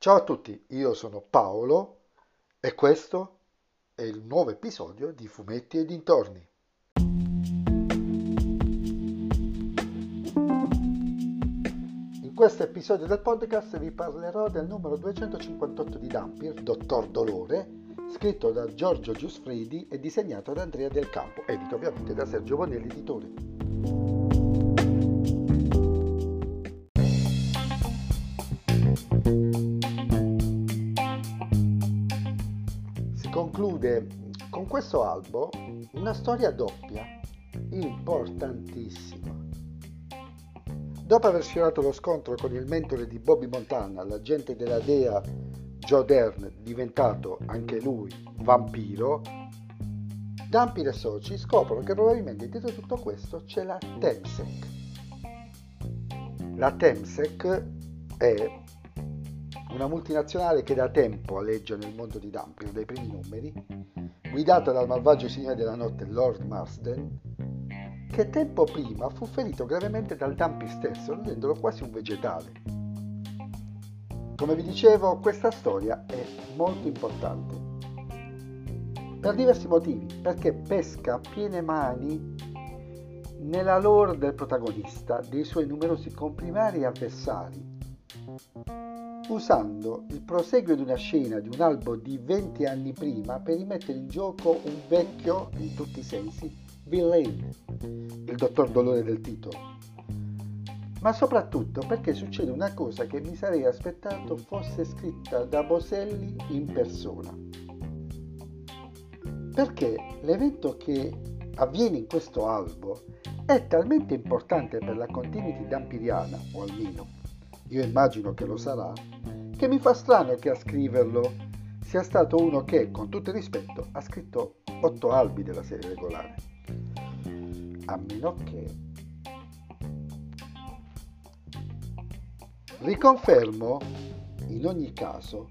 Ciao a tutti, io sono Paolo e questo è il nuovo episodio di Fumetti e dintorni. In questo episodio del podcast vi parlerò del numero 258 di Dampir, Dottor Dolore, scritto da Giorgio Giusfredi e disegnato da Andrea Del Campo, edito ovviamente da Sergio Bonelli, editore. Conclude con questo albo una storia doppia importantissima. Dopo aver sfiorato lo scontro con il mentore di Bobby Montana, l'agente della Dea Joe Dern, diventato anche lui vampiro, Dampir e soci scoprono che probabilmente dietro tutto questo c'è la Temsec. La Temsec è una multinazionale che da tempo aleggia nel mondo di Dumpling dai primi numeri, guidata dal malvagio signore della notte Lord Marsden, che tempo prima fu ferito gravemente dal Dumpy stesso, rendendolo quasi un vegetale. Come vi dicevo, questa storia è molto importante. Per diversi motivi, perché pesca a piene mani nella lore del protagonista, dei suoi numerosi comprimari e avversari, usando il proseguio di una scena di un albo di 20 anni prima per rimettere in gioco un vecchio, in tutti i sensi, villain, il dottor Dolore del titolo. Ma soprattutto perché succede una cosa che mi sarei aspettato fosse scritta da Boselli in persona. Perché l'evento che avviene in questo albo è talmente importante per la continuity dampiriana, o almeno io immagino che lo sarà, che mi fa strano che a scriverlo sia stato uno che, con tutto il rispetto, ha scritto otto albi della serie regolare. A meno che... Riconfermo, in ogni caso,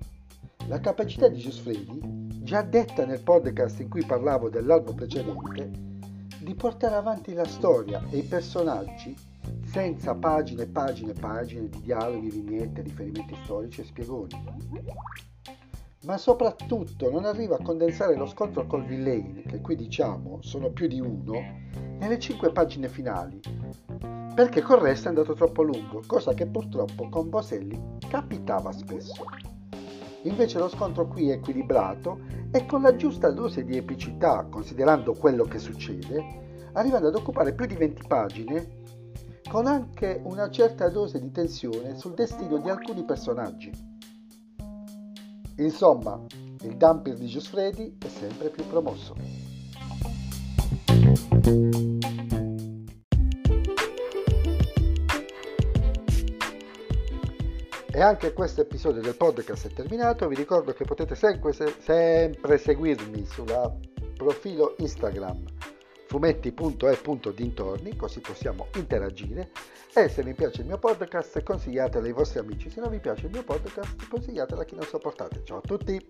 la capacità di Giusfredi, già detta nel podcast in cui parlavo dell'albo precedente, di portare avanti la storia e i personaggi senza pagine e pagine e pagine di dialoghi, vignette, riferimenti storici e spiegoni. Ma soprattutto non arriva a condensare lo scontro col villain, che qui diciamo sono più di uno, nelle cinque pagine finali, perché col resto è andato troppo lungo, cosa che purtroppo con Boselli capitava spesso. Invece lo scontro qui è equilibrato e con la giusta dose di epicità, considerando quello che succede, arrivando ad occupare più di 20 pagine con anche una certa dose di tensione sul destino di alcuni personaggi. Insomma, il dumper di Giusfredi è sempre più promosso. E anche questo episodio del podcast è terminato. Vi ricordo che potete sempre, sempre seguirmi sul profilo Instagram fumetti.e.dintorni, così possiamo interagire. E se vi piace il mio podcast, consigliatelo ai vostri amici. Se non vi piace il mio podcast, consigliatelo a chi non sopportate. Ciao a tutti!